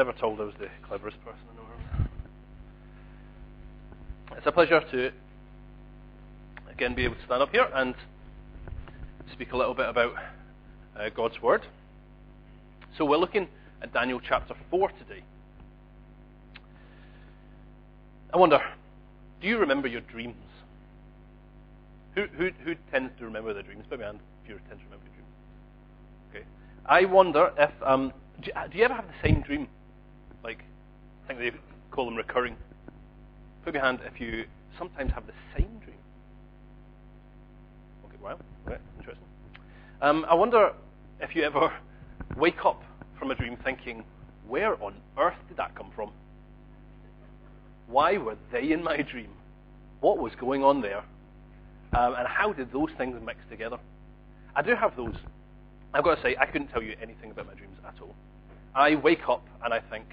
never told I was the cleverest person in the world. It's a pleasure to again be able to stand up here and speak a little bit about uh, God's Word. So we're looking at Daniel chapter 4 today. I wonder, do you remember your dreams? Who, who, who tends to remember their dreams? Me hand if you tend to remember your dreams. Okay. I wonder if, um, do you ever have the same dream? Like, I think they call them recurring. Put your hand if you sometimes have the same dream. Okay, wow, okay, interesting. Um, I wonder if you ever wake up from a dream thinking, where on earth did that come from? Why were they in my dream? What was going on there? Um, and how did those things mix together? I do have those. I've got to say, I couldn't tell you anything about my dreams at all. I wake up and I think,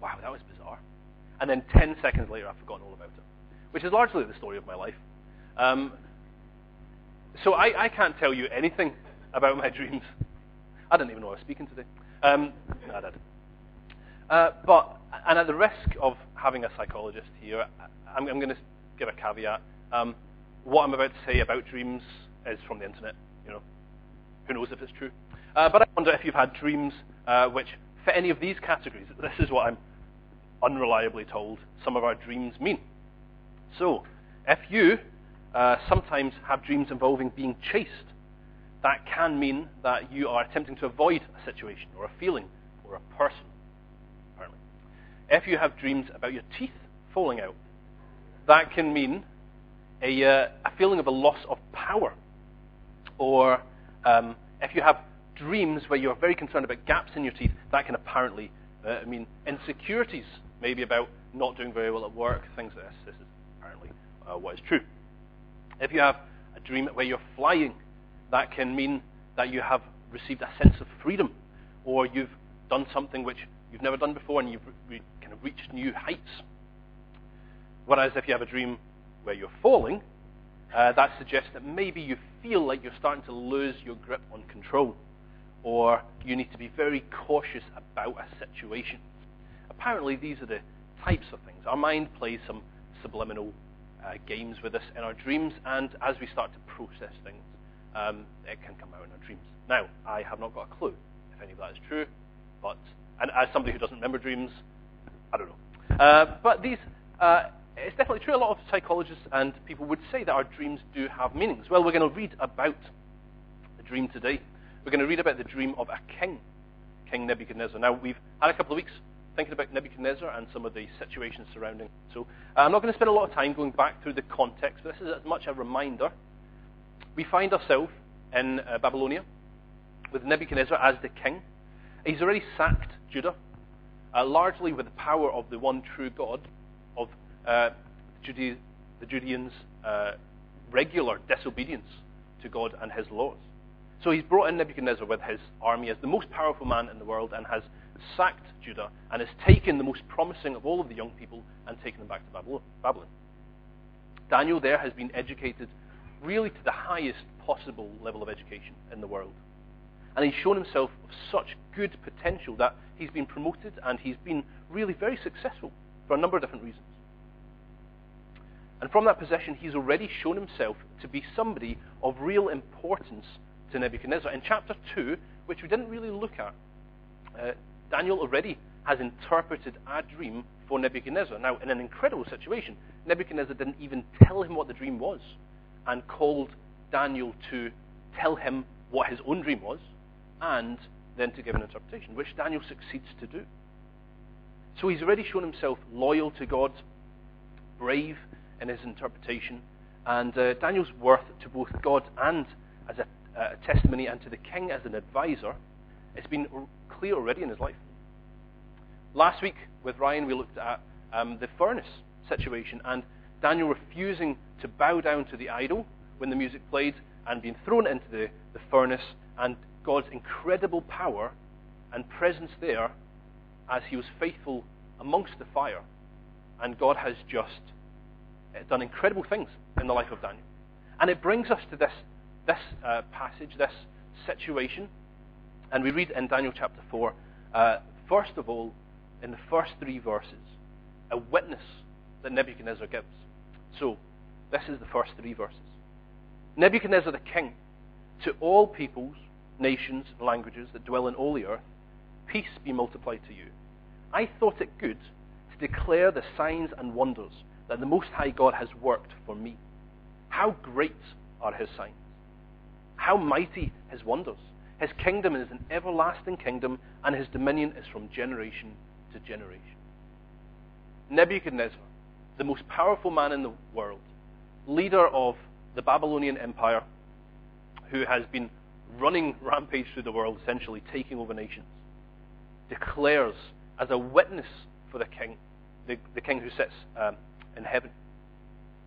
wow, that was bizarre. And then 10 seconds later, I've forgotten all about it, which is largely the story of my life. Um, so I, I, can't tell you anything about my dreams. I didn't even know I was speaking today. Um, no, I did. Uh, but, and at the risk of having a psychologist here, I'm, I'm going to give a caveat. Um, what I'm about to say about dreams is from the internet. You know, who knows if it's true? Uh, but I wonder if you've had dreams uh, which fit any of these categories. This is what I'm unreliably told some of our dreams mean. So, if you uh, sometimes have dreams involving being chased, that can mean that you are attempting to avoid a situation or a feeling or a person, apparently. If you have dreams about your teeth falling out, that can mean a, uh, a feeling of a loss of power. Or um, if you have dreams where you're very concerned about gaps in your teeth, that can apparently uh, mean insecurities, maybe about not doing very well at work, things like this. This is apparently uh, what is true. If you have a dream where you're flying, that can mean that you have received a sense of freedom, or you've done something which you've never done before and you've re- kind of reached new heights. Whereas if you have a dream where you're falling, uh, that suggests that maybe you feel like you're starting to lose your grip on control, or you need to be very cautious about a situation. Apparently, these are the types of things. Our mind plays some subliminal uh, games with us in our dreams, and as we start to process things, um, it can come out in our dreams. Now, I have not got a clue if any of that is true, but and as somebody who doesn't remember dreams, I don't know. Uh, but these uh, it's definitely true. A lot of psychologists and people would say that our dreams do have meanings. Well, we're going to read about the dream today. We're going to read about the dream of a king, King Nebuchadnezzar. Now, we've had a couple of weeks thinking about Nebuchadnezzar and some of the situations surrounding. So, I'm not going to spend a lot of time going back through the context. but This is as much a reminder. We find ourselves in uh, Babylonia with Nebuchadnezzar as the king. He's already sacked Judah, uh, largely with the power of the one true God, of uh, the Judeans' uh, regular disobedience to God and his laws. So he's brought in Nebuchadnezzar with his army as the most powerful man in the world and has sacked Judah and has taken the most promising of all of the young people and taken them back to Babylon. Daniel there has been educated really to the highest possible level of education in the world. And he's shown himself of such good potential that he's been promoted and he's been really very successful for a number of different reasons. And from that position, he's already shown himself to be somebody of real importance to Nebuchadnezzar. In chapter 2, which we didn't really look at, uh, Daniel already has interpreted a dream for Nebuchadnezzar. Now, in an incredible situation, Nebuchadnezzar didn't even tell him what the dream was and called Daniel to tell him what his own dream was and then to give an interpretation, which Daniel succeeds to do. So he's already shown himself loyal to God, brave in his interpretation, and uh, Daniel's worth to both God and as a, a testimony and to the king as an advisor, it's been clear already in his life. Last week with Ryan, we looked at um, the furnace situation and Daniel refusing to bow down to the idol when the music played and being thrown into the, the furnace and God's incredible power and presence there as he was faithful amongst the fire. And God has just done incredible things in the life of Daniel. And it brings us to this, this uh, passage, this situation. And we read in Daniel chapter 4, uh, first of all, in the first three verses a witness that Nebuchadnezzar gives. So, this is the first three verses. Nebuchadnezzar the king, to all peoples, nations, and languages that dwell in all the earth, peace be multiplied to you. I thought it good to declare the signs and wonders that the Most High God has worked for me. How great are his signs! How mighty his wonders! His kingdom is an everlasting kingdom, and his dominion is from generation to generation. Nebuchadnezzar, the most powerful man in the world, leader of the Babylonian Empire, who has been running rampage through the world, essentially taking over nations, declares as a witness for the king, the, the king who sits um, in heaven.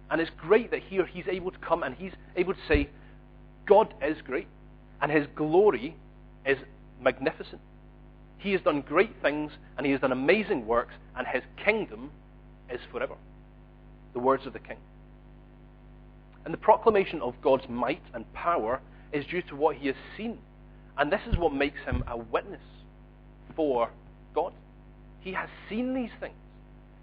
And it's great that here he's able to come and he's able to say, God is great, and his glory is magnificent. He has done great things, and he has done amazing works, and his kingdom is forever. The words of the king. And the proclamation of God's might and power is due to what he has seen. And this is what makes him a witness for God. He has seen these things.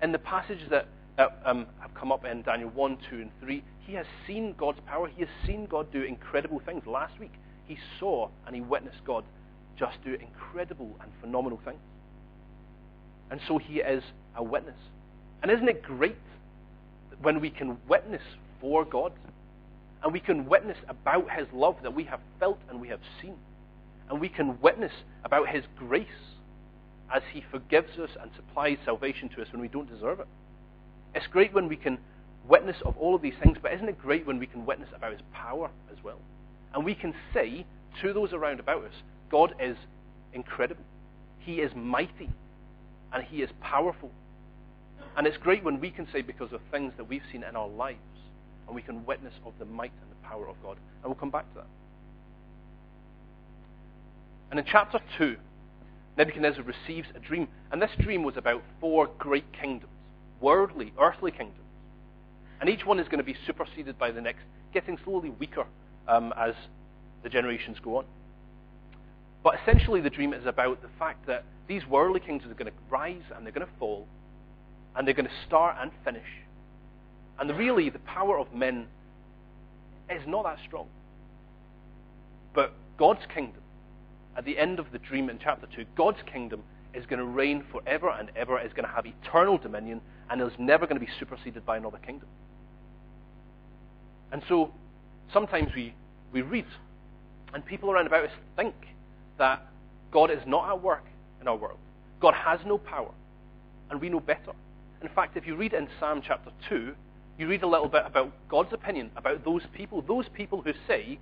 In the passages that, that um, have come up in Daniel 1, 2, and 3, he has seen God's power. He has seen God do incredible things. Last week, he saw and he witnessed God just do incredible and phenomenal things. And so he is a witness. And isn't it great when we can witness for God? And we can witness about his love that we have felt and we have seen. And we can witness about his grace as he forgives us and supplies salvation to us when we don't deserve it. It's great when we can witness of all of these things, but isn't it great when we can witness about his power as well? And we can say to those around about us, God is incredible. He is mighty. And he is powerful. And it's great when we can say because of things that we've seen in our lives, and we can witness of the might and the power of God. And we'll come back to that. And in chapter 2, Nebuchadnezzar receives a dream. And this dream was about four great kingdoms worldly, earthly kingdoms. And each one is going to be superseded by the next, getting slowly weaker um, as the generations go on. But essentially, the dream is about the fact that these worldly kingdoms are going to rise and they're going to fall, and they're going to start and finish. And really, the power of men is not that strong. But God's kingdom, at the end of the dream in chapter 2, God's kingdom is going to reign forever and ever, is going to have eternal dominion, and is never going to be superseded by another kingdom. And so, sometimes we, we read, and people around about us think that God is not at work in our world. God has no power, and we know better. In fact, if you read in Psalm chapter 2, you read a little bit about God's opinion about those people, those people who say,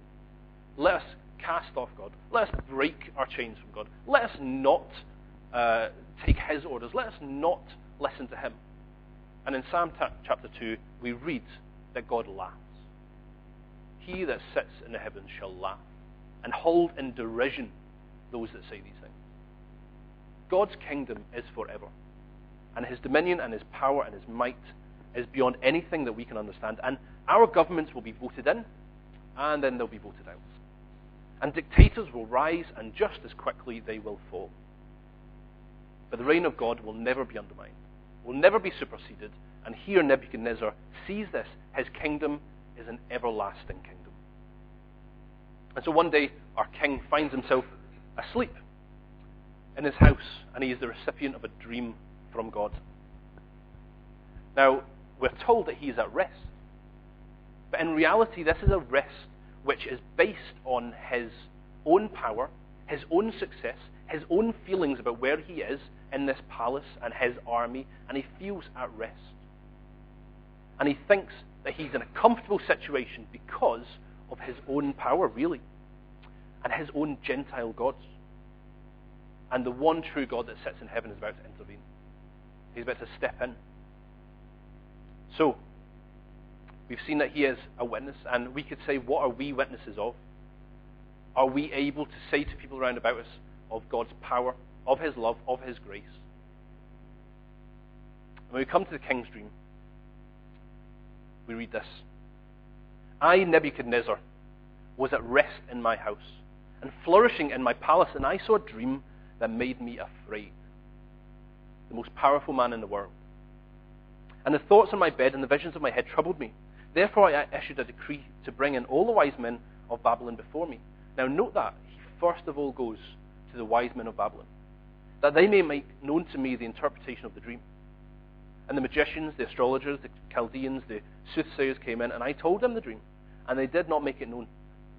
let us cast off God. Let us break our chains from God. Let us not uh, take his orders. Let us not listen to him. And in Psalm t- chapter 2, we read that God laughs. He that sits in the heavens shall laugh and hold in derision those that say these things. God's kingdom is forever. And his dominion and his power and his might is beyond anything that we can understand. And our governments will be voted in, and then they'll be voted out. And dictators will rise, and just as quickly they will fall. But the reign of God will never be undermined, will never be superseded. And here Nebuchadnezzar sees this. His kingdom is an everlasting kingdom. And so one day, our king finds himself asleep in his house, and he is the recipient of a dream from God. Now, we're told that he is at rest. But in reality, this is a rest which is based on his own power, his own success, his own feelings about where he is in this palace and his army, and he feels at rest. And he thinks that he's in a comfortable situation because of his own power, really, and his own Gentile gods. And the one true God that sits in heaven is about to intervene. He's about to step in. So, we've seen that he is a witness, and we could say, what are we witnesses of? Are we able to say to people around about us of God's power, of his love, of his grace? When we come to the king's dream, we read this. I, Nebuchadnezzar, was at rest in my house and flourishing in my palace, and I saw a dream that made me afraid. the most powerful man in the world. And the thoughts on my bed and the visions of my head troubled me. Therefore I issued a decree to bring in all the wise men of Babylon before me. Now note that he first of all goes to the wise men of Babylon, that they may make known to me the interpretation of the dream. And the magicians, the astrologers, the Chaldeans, the soothsayers came in, and I told them the dream, and they did not make it known.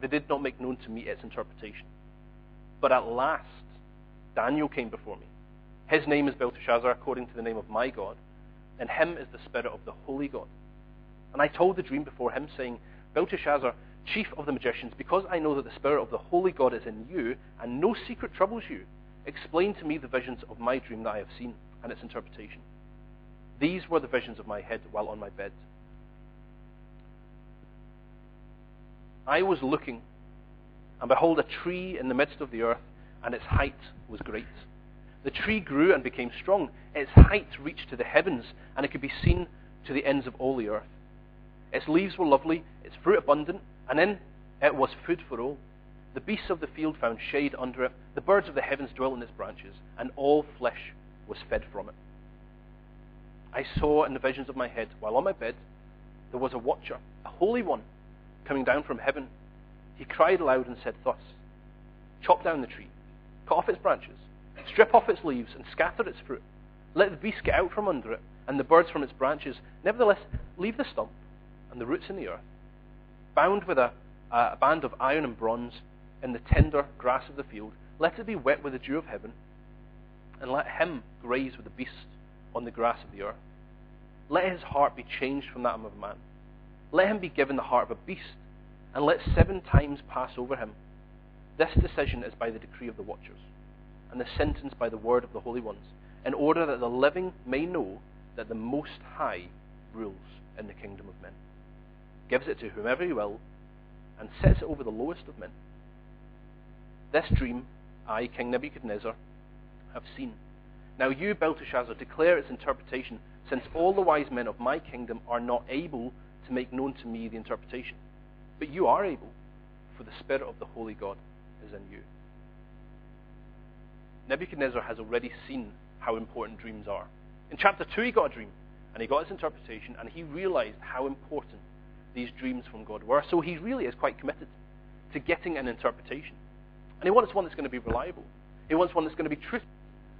They did not make known to me its interpretation. But at last, Daniel came before me. His name is Belteshazzar, according to the name of my God, and him is the spirit of the holy God. And I told the dream before him, saying, Belteshazzar, chief of the magicians, because I know that the spirit of the holy God is in you, and no secret troubles you, explain to me the visions of my dream that I have seen, and its interpretation. These were the visions of my head while on my bed. I was looking, and behold, a tree in the midst of the earth, and its height was great. The tree grew and became strong. Its height reached to the heavens, and it could be seen to the ends of all the earth. Its leaves were lovely, its fruit abundant, and in it was food for all. The beasts of the field found shade under it, the birds of the heavens dwelt in its branches, and all flesh was fed from it. I saw in the visions of my head, while on my bed, there was a watcher, a holy one, coming down from heaven. He cried aloud and said thus, Chop down the tree, cut off its branches, strip off its leaves, and scatter its fruit. Let the beasts get out from under it, and the birds from its branches. Nevertheless, leave the stump and the roots in the earth, bound with a, a band of iron and bronze in the tender grass of the field. Let it be wet with the dew of heaven, and let him graze with the beasts on the grass of the earth. Let his heart be changed from that of a man. Let him be given the heart of a beast, and let seven times pass over him. This decision is by the decree of the watchers, and the sentence by the word of the holy ones, in order that the living may know that the Most High rules in the kingdom of men, gives it to whomever he will, and sets it over the lowest of men. This dream I, King Nebuchadnezzar, have seen. Now you, Belteshazzar, declare its interpretation, since all the wise men of my kingdom are not able to make known to me the interpretation. But you are able, for the Spirit of the Holy God is in you. Nebuchadnezzar has already seen how important dreams are. In chapter 2, he got a dream, and he got its interpretation, and he realized how important these dreams from God were. So he really is quite committed to getting an interpretation. And he wants one that's going to be reliable. He wants one that's going to be truthful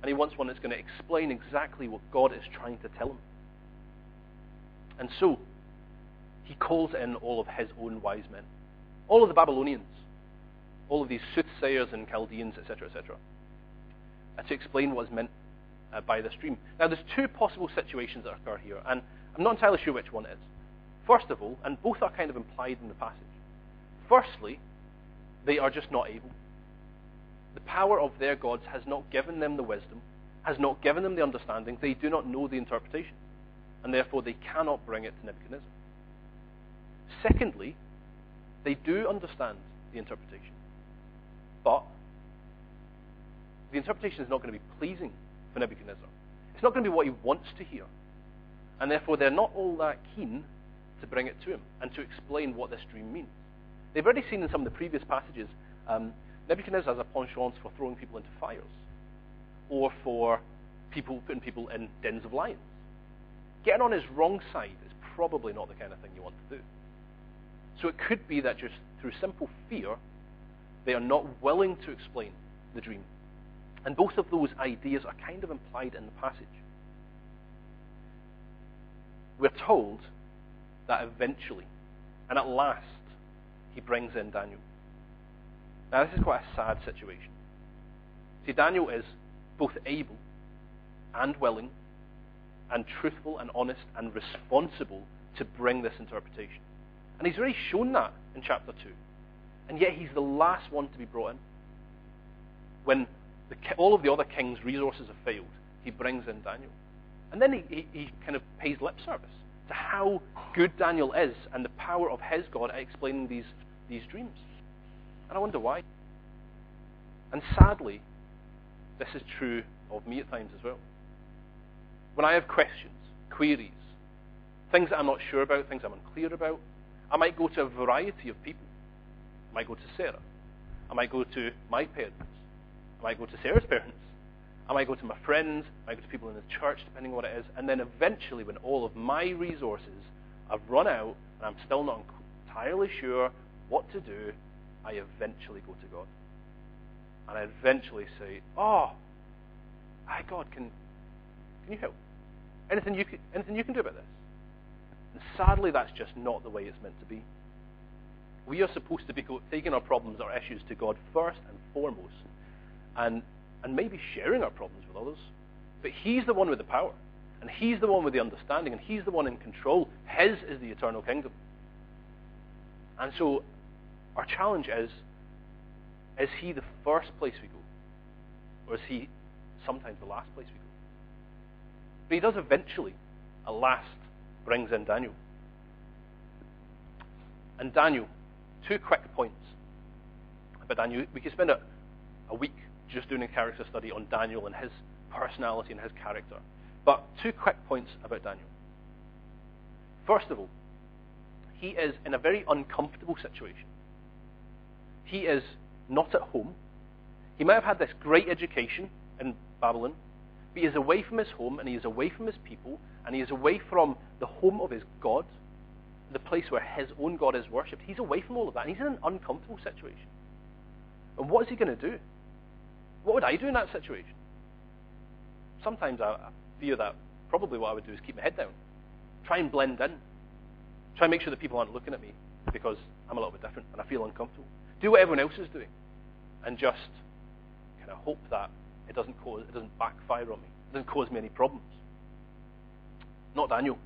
and he wants one that's going to explain exactly what God is trying to tell him. And so, he calls in all of his own wise men, all of the Babylonians, all of these soothsayers and Chaldeans, etc., etc., uh, to explain what is meant uh, by this dream. Now, there's two possible situations that occur here, and I'm not entirely sure which one is. First of all, and both are kind of implied in the passage. Firstly, they are just not able the power of their gods has not given them the wisdom, has not given them the understanding. They do not know the interpretation, and therefore they cannot bring it to Nebuchadnezzar. Secondly, they do understand the interpretation, but the interpretation is not going to be pleasing for Nebuchadnezzar. It's not going to be what he wants to hear, and therefore they're not all that keen to bring it to him and to explain what this dream means. They've already seen in some of the previous passages um, Nebuchadnezzar has a penchant for throwing people into fires or for people putting people in dens of lions. Getting on his wrong side is probably not the kind of thing you want to do. So it could be that just through simple fear, they are not willing to explain the dream. And both of those ideas are kind of implied in the passage. We're told that eventually, and at last, he brings in Daniel. Now, this is quite a sad situation. See, Daniel is both able and willing and truthful and honest and responsible to bring this interpretation. And he's already shown that in chapter 2. And yet he's the last one to be brought in. When the, all of the other king's resources have failed, he brings in Daniel. And then he, he, he kind of pays lip service to how good Daniel is and the power of his God at explaining these, these dreams. And I wonder why. And sadly, this is true of me at times as well. When I have questions, queries, things that I'm not sure about, things I'm unclear about, I might go to a variety of people. I might go to Sarah. I might go to my parents. I might go to Sarah's parents. I might go to my friends, I might go to people in the church, depending on what it is. And then eventually, when all of my resources have run out and I'm still not entirely sure what to do, I eventually go to God. And I eventually say, Oh, God, can, can you help? Anything you, can, anything you can do about this? And sadly, that's just not the way it's meant to be. We are supposed to be taking our problems, our issues to God first and foremost, and, and maybe sharing our problems with others. But He's the one with the power, and He's the one with the understanding, and He's the one in control. His is the eternal kingdom. And so, our challenge is is He the first place we go? Or is He sometimes the last place we go? But He does eventually, at last, brings in Daniel. And Daniel, two quick points about Daniel. We could spend a, a week just doing a character study on Daniel and his personality and his character. But two quick points about Daniel. First of all, he is in a very uncomfortable situation. He is not at home. He might have had this great education in Babylon, but he is away from his home and he is away from his people and he is away from the home of his God, the place where his own God is worshipped. He's away from all of that and he's in an uncomfortable situation. And what is he going to do? What would I do in that situation? Sometimes I fear that probably what I would do is keep my head down, try and blend in, try and make sure that people aren't looking at me because I'm a little bit different and I feel uncomfortable. Do what everyone else is doing and just kind of hope that it doesn't cause, it doesn't backfire on me. It doesn't cause me any problems. Not Daniel.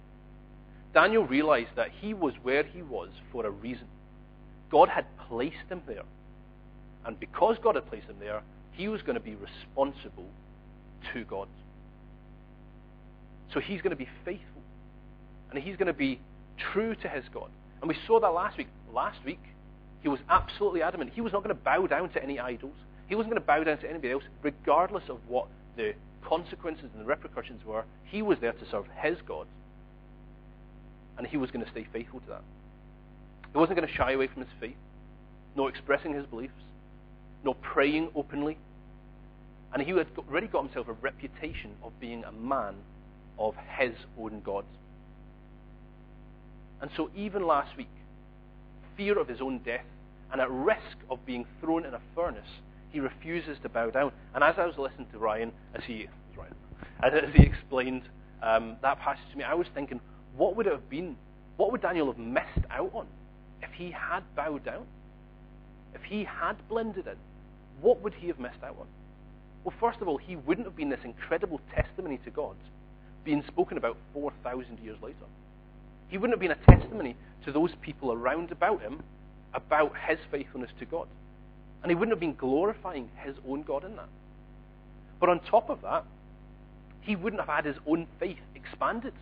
Daniel realized that he was where he was for a reason. God had placed him there. And because God had placed him there, he was going to be responsible to God. So he's going to be faithful. And he's going to be true to his God. And we saw that last week. Last week, he was absolutely adamant. He was not going to bow down to any idols. He wasn't going to bow down to anybody else, regardless of what the consequences and the repercussions were. He was there to serve his God. And he was going to stay faithful to that. He wasn't going to shy away from his faith, nor expressing his beliefs, nor praying openly. And he had already got himself a reputation of being a man of his own God. And so even last week, fear of his own death and at risk of being thrown in a furnace, he refuses to bow down. And as I was listening to Ryan, as he, Ryan, as he explained um, that passage to me, I was thinking, what would it have been? What would Daniel have missed out on if he had bowed down? If he had blended in, what would he have missed out on? Well, first of all, he wouldn't have been this incredible testimony to God being spoken about 4,000 years later. He wouldn't have been a testimony to those people around about him about his faithfulness to God. And he wouldn't have been glorifying his own God in that. But on top of that, he wouldn't have had his own faith expanded.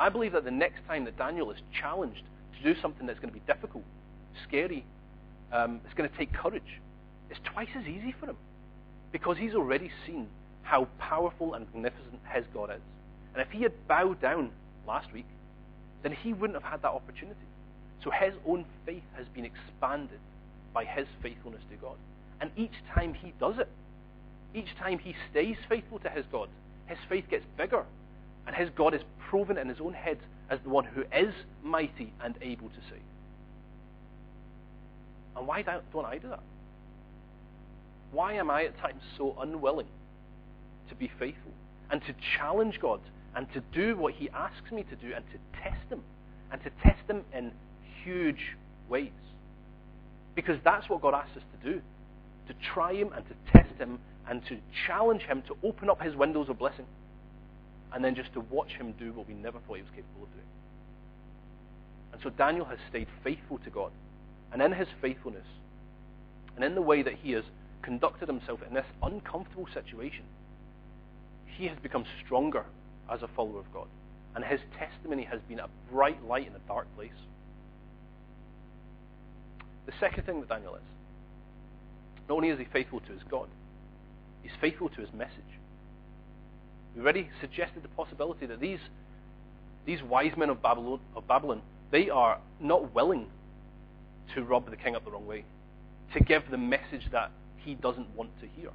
I believe that the next time that Daniel is challenged to do something that's going to be difficult, scary, um, it's going to take courage, it's twice as easy for him. Because he's already seen how powerful and magnificent his God is. And if he had bowed down last week, then he wouldn't have had that opportunity. So his own faith has been expanded by his faithfulness to God. And each time he does it, each time he stays faithful to his God, his faith gets bigger. And his God is proven in his own head as the one who is mighty and able to save. And why don't I do that? Why am I at times so unwilling to be faithful and to challenge God and to do what he asks me to do and to test him and to test him in huge ways. Because that's what God asks us to do. To try him and to test him and to challenge him to open up his windows of blessing. And then just to watch him do what we never thought he was capable of doing. And so Daniel has stayed faithful to God. And in his faithfulness, and in the way that he has conducted himself in this uncomfortable situation, he has become stronger as a follower of God. And his testimony has been a bright light in a dark place. The second thing that Daniel is, not only is he faithful to his God, he's faithful to his message. We already suggested the possibility that these, these wise men of Babylon, of Babylon, they are not willing to rub the king up the wrong way, to give the message that he doesn't want to hear.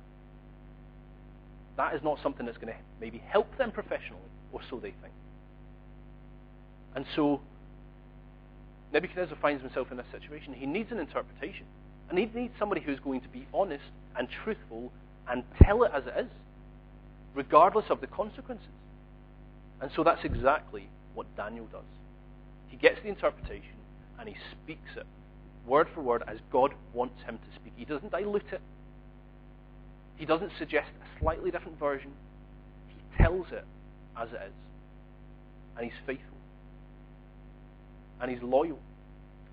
that is not something that's going to maybe help them professionally, or so they think. And so Nebuchadnezzar finds himself in this situation. He needs an interpretation. And he needs somebody who's going to be honest and truthful and tell it as it is, regardless of the consequences. And so that's exactly what Daniel does. He gets the interpretation and he speaks it word for word as God wants him to speak. He doesn't dilute it. He doesn't suggest a slightly different version. He tells it as it is. And he's faithful. And he's loyal.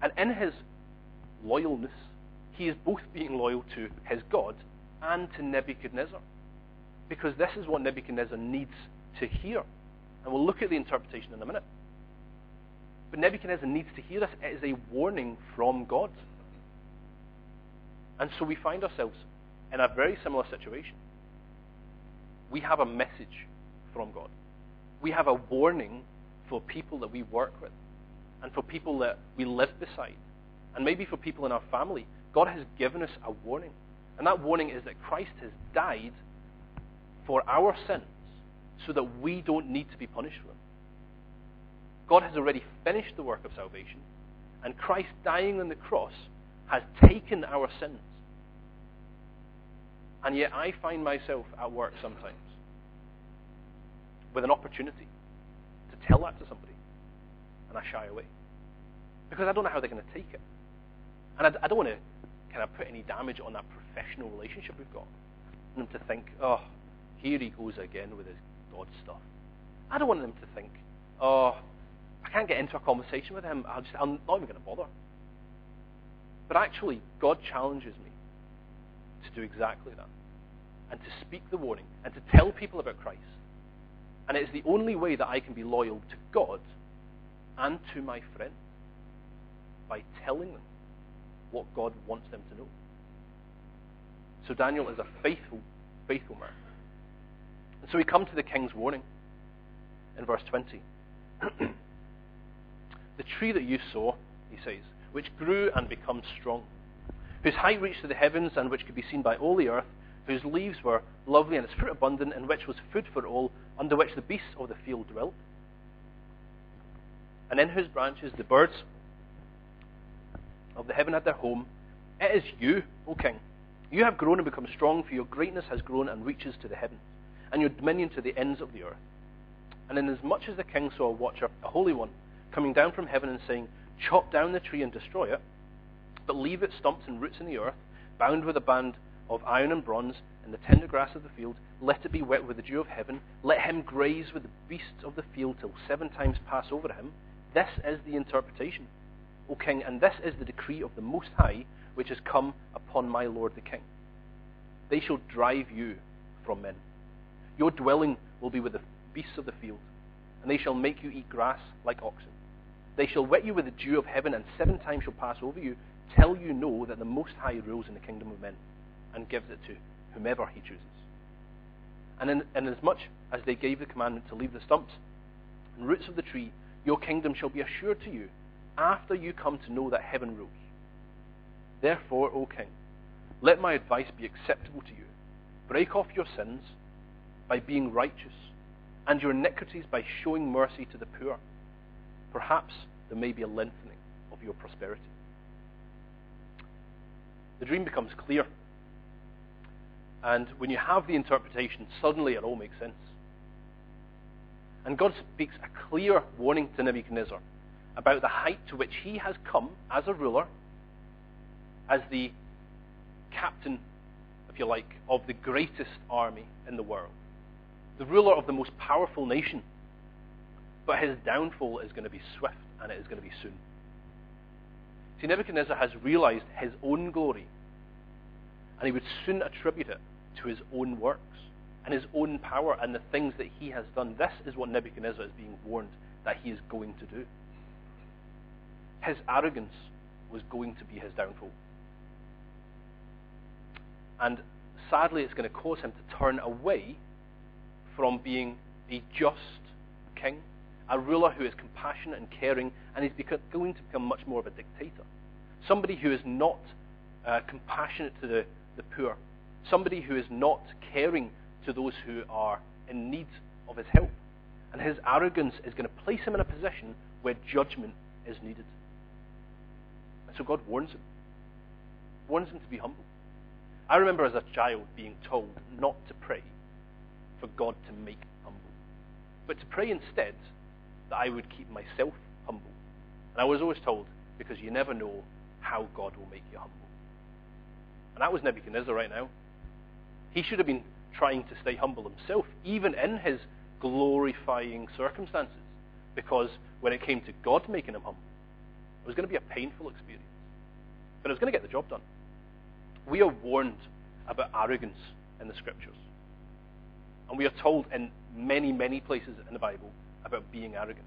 And in his loyalness, he is both being loyal to his God and to Nebuchadnezzar. Because this is what Nebuchadnezzar needs to hear. And we'll look at the interpretation in a minute. But Nebuchadnezzar needs to hear this. It is a warning from God. And so we find ourselves in a very similar situation. We have a message from God. We have a warning for people that we work with and for people that we live beside and maybe for people in our family. God has given us a warning. And that warning is that Christ has died for our sins so that we don't need to be punished for them. God has already finished the work of salvation, and Christ dying on the cross has taken our sins. And yet I find myself at work sometimes with an opportunity to tell that to somebody, and I shy away. Because I don't know how they're going to take it. And I, I don't want to kind of put any damage on that professional relationship we've got. And them to think, oh, here he goes again with his God stuff. I don't want them to think, oh, I can't get into a conversation with him. Just, I'm not even going to bother. But actually, God challenges me to do exactly that. And to speak the warning. And to tell people about Christ. And it is the only way that I can be loyal to God and to my friends. By telling them what God wants them to know. So Daniel is a faithful, faithful man. And so we come to the king's warning in verse 20. the tree that you saw, he says, which grew and became strong, whose height reached to the heavens and which could be seen by all the earth, whose leaves were lovely and its fruit abundant, and which was food for all, under which the beasts of the field dwelt. And in whose branches the birds of the heaven had their home. It is you, O king. You have grown and become strong, for your greatness has grown and reaches to the heavens, and your dominion to the ends of the earth. And inasmuch as the king saw a watcher, a holy one, coming down from heaven and saying, Chop down the tree and destroy it, but leave its stumps and roots in the earth, bound with a band of iron and bronze in the tender grass of the field, let it be wet with the dew of heaven, let him graze with the beasts of the field till seven times pass over him. This is the interpretation. O king, and this is the decree of the Most High, which has come upon my lord the king. They shall drive you from men. Your dwelling will be with the beasts of the field, and they shall make you eat grass like oxen. They shall wet you with the dew of heaven, and seven times shall pass over you, till you know that the Most High rules in the kingdom of men, and gives it to whomever he chooses. And in, inasmuch as they gave the commandment to leave the stumps and roots of the tree, your kingdom shall be assured to you after you come to know that heaven rules. Therefore, O king, let my advice be acceptable to you. Break off your sins by being righteous, and your iniquities by showing mercy to the poor. Perhaps there may be a lengthening of your prosperity. The dream becomes clear. And when you have the interpretation, suddenly it all makes sense. And God speaks a clear warning to Nebuchadnezzar about the height to which he has come as a ruler, as the captain, if you like, of the greatest army in the world, the ruler of the most powerful nation. But his downfall is going to be swift and it is going to be soon. See, Nebuchadnezzar has realized his own glory, and he would soon attribute it to his own works and his own power and the things that he has done. This is what Nebuchadnezzar is being warned that he is going to do his arrogance was going to be his downfall. And sadly, it's going to cause him to turn away from being a just king, a ruler who is compassionate and caring, and he's going to become much more of a dictator. Somebody who is not uh, compassionate to the, the poor, somebody who is not caring to those who are in need of his help. And his arrogance is going to place him in a position where judgment is needed. And so God warns him. Warns him to be humble. I remember as a child being told not to pray for God to make humble, but to pray instead that I would keep myself humble. And I was always told, because you never know how God will make you humble. And that was Nebuchadnezzar right now. He should have been trying to stay humble himself, even in his glorifying circumstances, because when it came to God making him humble, it was going to be a painful experience. But it was going to get the job done. We are warned about arrogance in the scriptures. And we are told in many, many places in the Bible about being arrogant.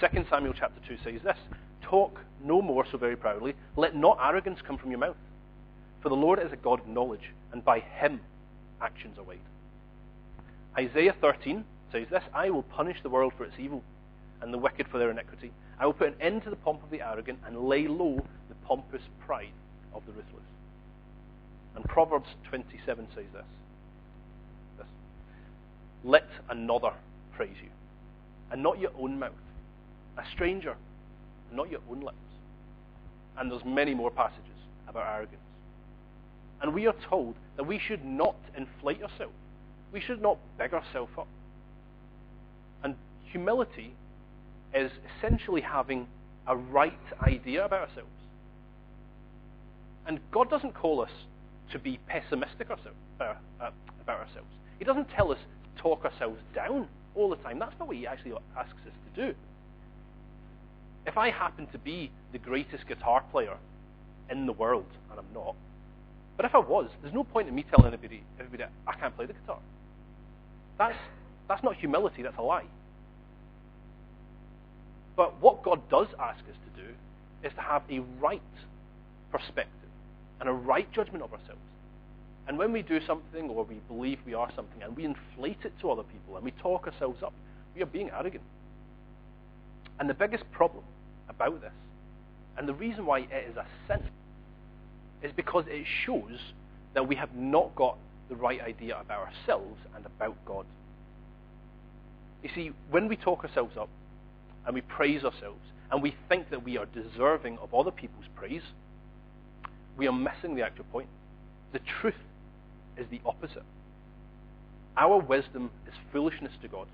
2 Samuel chapter 2 says this Talk no more so very proudly. Let not arrogance come from your mouth. For the Lord is a God of knowledge, and by him actions are weighed. Isaiah 13 says this I will punish the world for its evil, and the wicked for their iniquity. I will put an end to the pomp of the arrogant, and lay low the pompous pride of the ruthless. And Proverbs 27 says this. this Let another praise you, and not your own mouth, a stranger, not your own lips. And there's many more passages about arrogance. And we are told that we should not inflate ourselves. We should not big ourselves up. And humility is essentially having a right idea about ourselves. And God doesn't call us to be pessimistic uh, uh, about ourselves. He doesn't tell us talk ourselves down all the time. That's not what He actually asks us to do. If I happen to be the greatest guitar player in the world, and I'm not, but if I was, there's no point in me telling everybody I can't play the guitar. That's, that's not humility, that's a lie. But what God does ask us to do is to have a right perspective and a right judgment of ourselves. And when we do something or we believe we are something and we inflate it to other people and we talk ourselves up, we are being arrogant. And the biggest problem about this, and the reason why it is a sin, is because it shows that we have not got the right idea about ourselves and about God. You see, when we talk ourselves up and we praise ourselves and we think that we are deserving of other people's praise, we are missing the actual point. The truth is the opposite. Our wisdom is foolishness to God.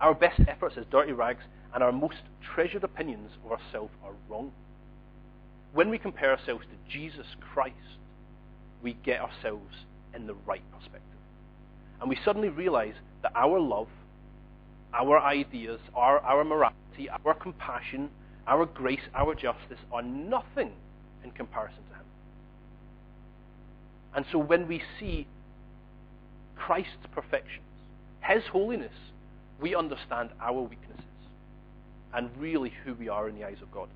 Our best efforts as dirty rags and our most treasured opinions of ourselves are wrong when we compare ourselves to Jesus Christ, we get ourselves in the right perspective. And we suddenly realize that our love, our ideas, our, our morality, our compassion, our grace, our justice are nothing in comparison to. And so when we see Christ's perfections, His holiness, we understand our weaknesses and really who we are in the eyes of God.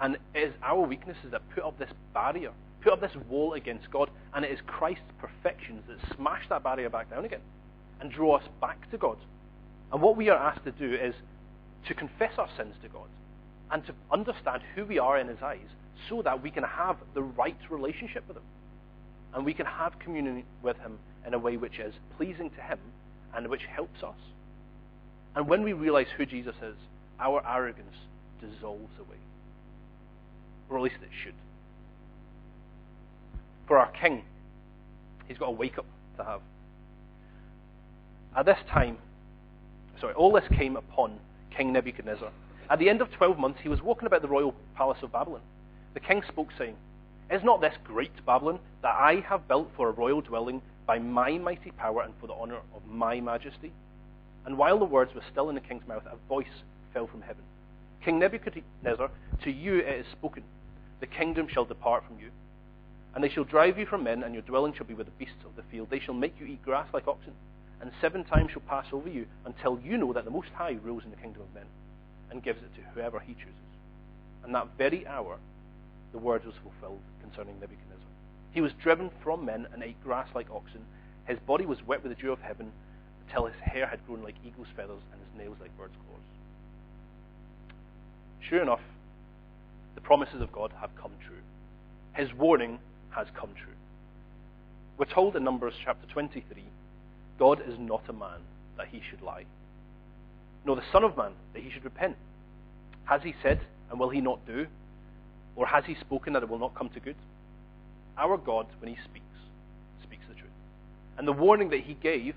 And it is our weaknesses that put up this barrier, put up this wall against God, and it is Christ's perfections that smash that barrier back down again and draw us back to God. And what we are asked to do is to confess our sins to God and to understand who we are in His eyes so that we can have the right relationship with Him. And we can have communion with Him in a way which is pleasing to Him and which helps us. And when we realize who Jesus is, our arrogance dissolves away or at least it should. For our king, he's got a wake up to have. At this time, sorry, all this came upon King Nebuchadnezzar. At the end of 12 months, he was walking about the royal palace of Babylon. The king spoke, saying, Is not this great Babylon that I have built for a royal dwelling by my mighty power and for the honor of my majesty? And while the words were still in the king's mouth, a voice fell from heaven. King Nebuchadnezzar, to you it is spoken. The kingdom shall depart from you. And they shall drive you from men, and your dwelling shall be with the beasts of the field. They shall make you eat grass like oxen, and seven times shall pass over you, until you know that the Most High rules in the kingdom of men, and gives it to whoever he chooses. And that very hour, the word was fulfilled concerning Nebuchadnezzar. He was driven from men and ate grass like oxen. His body was wet with the dew of heaven, until his hair had grown like eagle's feathers, and his nails like bird's claws. Sure enough, the promises of God have come true. His warning has come true. We're told in Numbers chapter 23 God is not a man that he should lie, nor the Son of Man that he should repent. Has he said, and will he not do? Or has he spoken that it will not come to good? Our God, when he speaks, speaks the truth. And the warning that he gave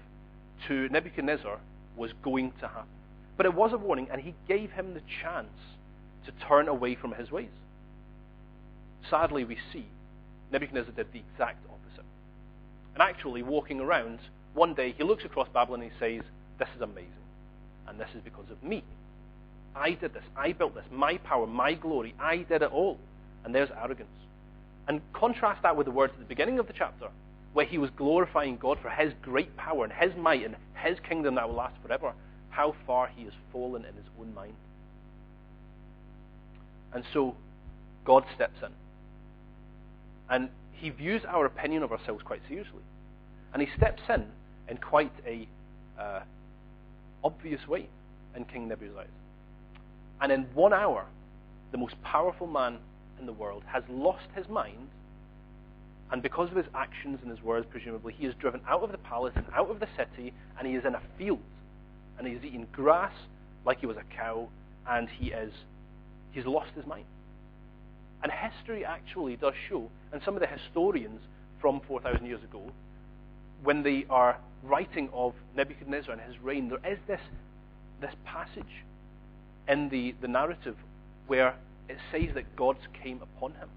to Nebuchadnezzar was going to happen. But it was a warning, and he gave him the chance to turn away from his ways. Sadly, we see Nebuchadnezzar did the exact opposite. And actually, walking around, one day he looks across Babylon and he says, This is amazing. And this is because of me. I did this. I built this. My power, my glory. I did it all. And there's arrogance. And contrast that with the words at the beginning of the chapter, where he was glorifying God for his great power and his might and his kingdom that will last forever. How far he has fallen in his own mind. And so God steps in. And he views our opinion of ourselves quite seriously. And he steps in in quite a uh, obvious way in King Nebuchadnezzar's eyes. And in one hour, the most powerful man in the world has lost his mind, and because of his actions and his words, presumably, he is driven out of the palace and out of the city, and he is in a field, and he's eating grass like he was a cow, and he is he's lost his mind. And history actually does show, and some of the historians from 4,000 years ago, when they are writing of Nebuchadnezzar and his reign, there is this, this passage in the, the narrative where it says that gods came upon him.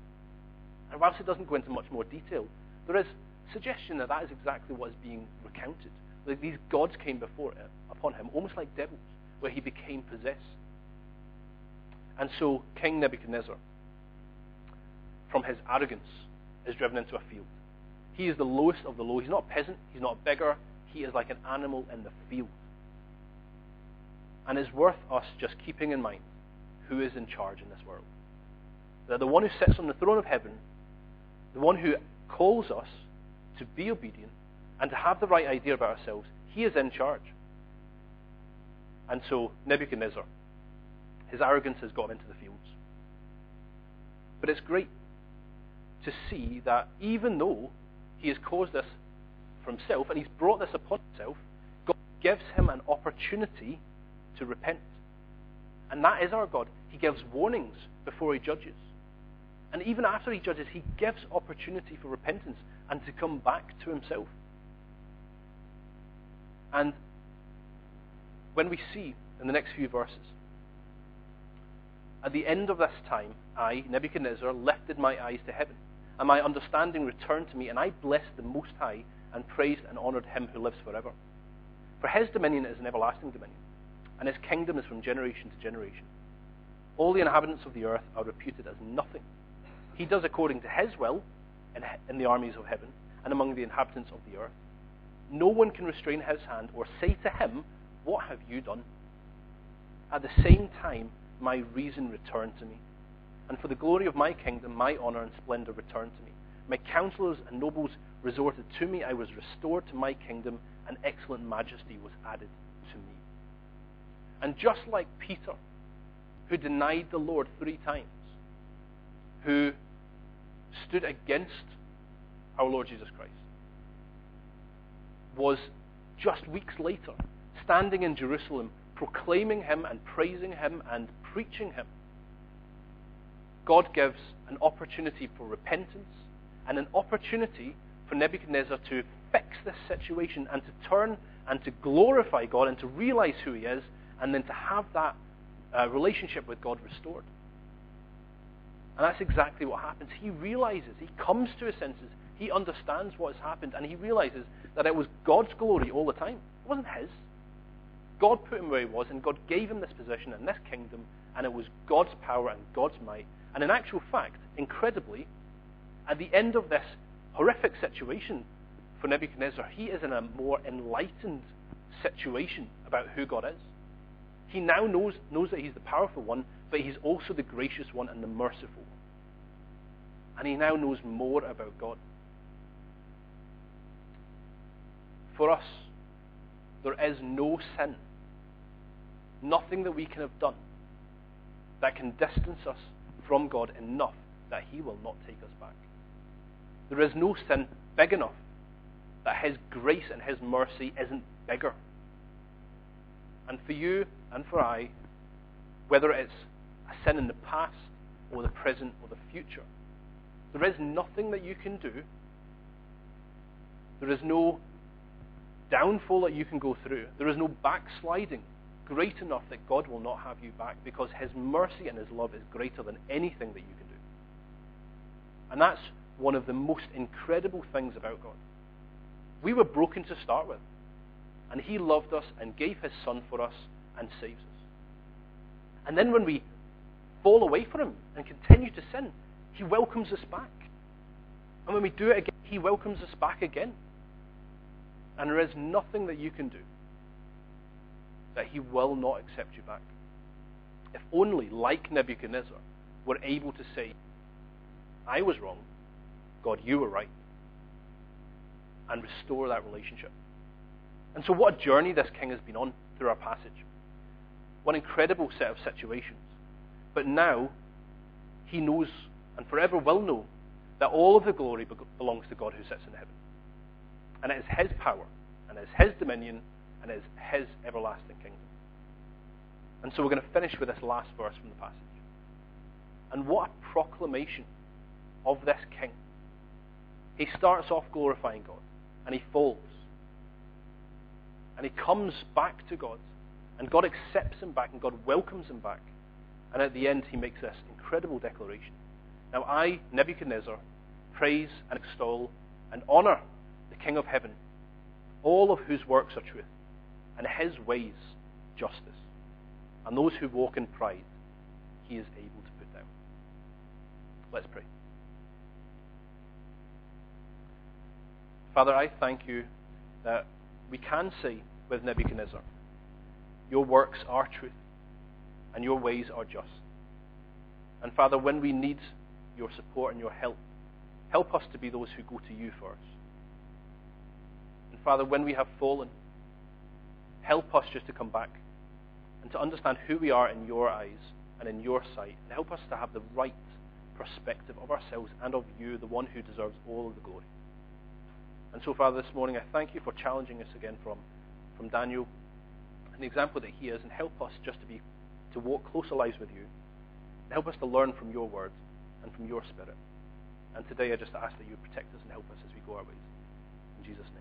And whilst it doesn't go into much more detail, there is suggestion that that is exactly what is being recounted. That these gods came before it, upon him, almost like devils, where he became possessed. And so King Nebuchadnezzar, from his arrogance, is driven into a field. He is the lowest of the low. He's not a peasant. He's not a beggar. He is like an animal in the field. And is worth us just keeping in mind who is in charge in this world. That the one who sits on the throne of heaven, the one who calls us to be obedient and to have the right idea about ourselves, he is in charge. And so Nebuchadnezzar, his arrogance has got him into the fields. But it's great to see that even though he has caused this for himself and he's brought this upon himself, God gives him an opportunity to repent. And that is our God. He gives warnings before he judges. And even after he judges, he gives opportunity for repentance and to come back to himself. And when we see in the next few verses, at the end of this time, I, Nebuchadnezzar, lifted my eyes to heaven, and my understanding returned to me, and I blessed the Most High, and praised and honored him who lives forever. For his dominion is an everlasting dominion and his kingdom is from generation to generation. All the inhabitants of the earth are reputed as nothing. He does according to his will in, in the armies of heaven and among the inhabitants of the earth. No one can restrain his hand or say to him, What have you done? At the same time, my reason returned to me. And for the glory of my kingdom, my honor and splendor returned to me. My counselors and nobles resorted to me. I was restored to my kingdom, and excellent majesty was added. And just like Peter, who denied the Lord three times, who stood against our Lord Jesus Christ, was just weeks later standing in Jerusalem, proclaiming him and praising him and preaching him. God gives an opportunity for repentance and an opportunity for Nebuchadnezzar to fix this situation and to turn and to glorify God and to realize who he is and then to have that uh, relationship with God restored. And that's exactly what happens. He realizes, he comes to his senses, he understands what has happened, and he realizes that it was God's glory all the time. It wasn't his. God put him where he was, and God gave him this position and this kingdom, and it was God's power and God's might. And in actual fact, incredibly, at the end of this horrific situation for Nebuchadnezzar, he is in a more enlightened situation about who God is. He now knows, knows that he's the powerful one, but he's also the gracious one and the merciful. And he now knows more about God. For us, there is no sin, nothing that we can have done that can distance us from God enough that he will not take us back. There is no sin big enough that His grace and His mercy isn't bigger. And for you and for I, whether it's a sin in the past or the present or the future, there is nothing that you can do. There is no downfall that you can go through. There is no backsliding great enough that God will not have you back because His mercy and His love is greater than anything that you can do. And that's one of the most incredible things about God. We were broken to start with. And He loved us and gave His Son for us and saves us. And then when we fall away from Him and continue to sin, He welcomes us back. And when we do it again, He welcomes us back again. And there is nothing that you can do that He will not accept you back. If only, like Nebuchadnezzar, we're able to say, I was wrong. God, you were right. And restore that relationship. And so, what a journey this king has been on through our passage. What an incredible set of situations. But now, he knows and forever will know that all of the glory belongs to God who sits in heaven. And it is his power, and it is his dominion, and it is his everlasting kingdom. And so we're going to finish with this last verse from the passage. And what a proclamation of this king. He starts off glorifying God, and he falls. And he comes back to God, and God accepts him back, and God welcomes him back. And at the end, he makes this incredible declaration. Now I, Nebuchadnezzar, praise and extol and honor the King of heaven, all of whose works are truth, and his ways justice. And those who walk in pride, he is able to put down. Let's pray. Father, I thank you that we can say with Nebuchadnezzar, Your works are truth, and your ways are just. And Father, when we need your support and your help, help us to be those who go to you first. And Father, when we have fallen, help us just to come back and to understand who we are in your eyes and in your sight, and help us to have the right perspective of ourselves and of you, the one who deserves all of the glory. And so, Father, this morning I thank you for challenging us again from, from Daniel the example that he is, and help us just to be to walk closer lives with you. And help us to learn from your word and from your spirit. And today I just ask that you protect us and help us as we go our ways. In Jesus' name.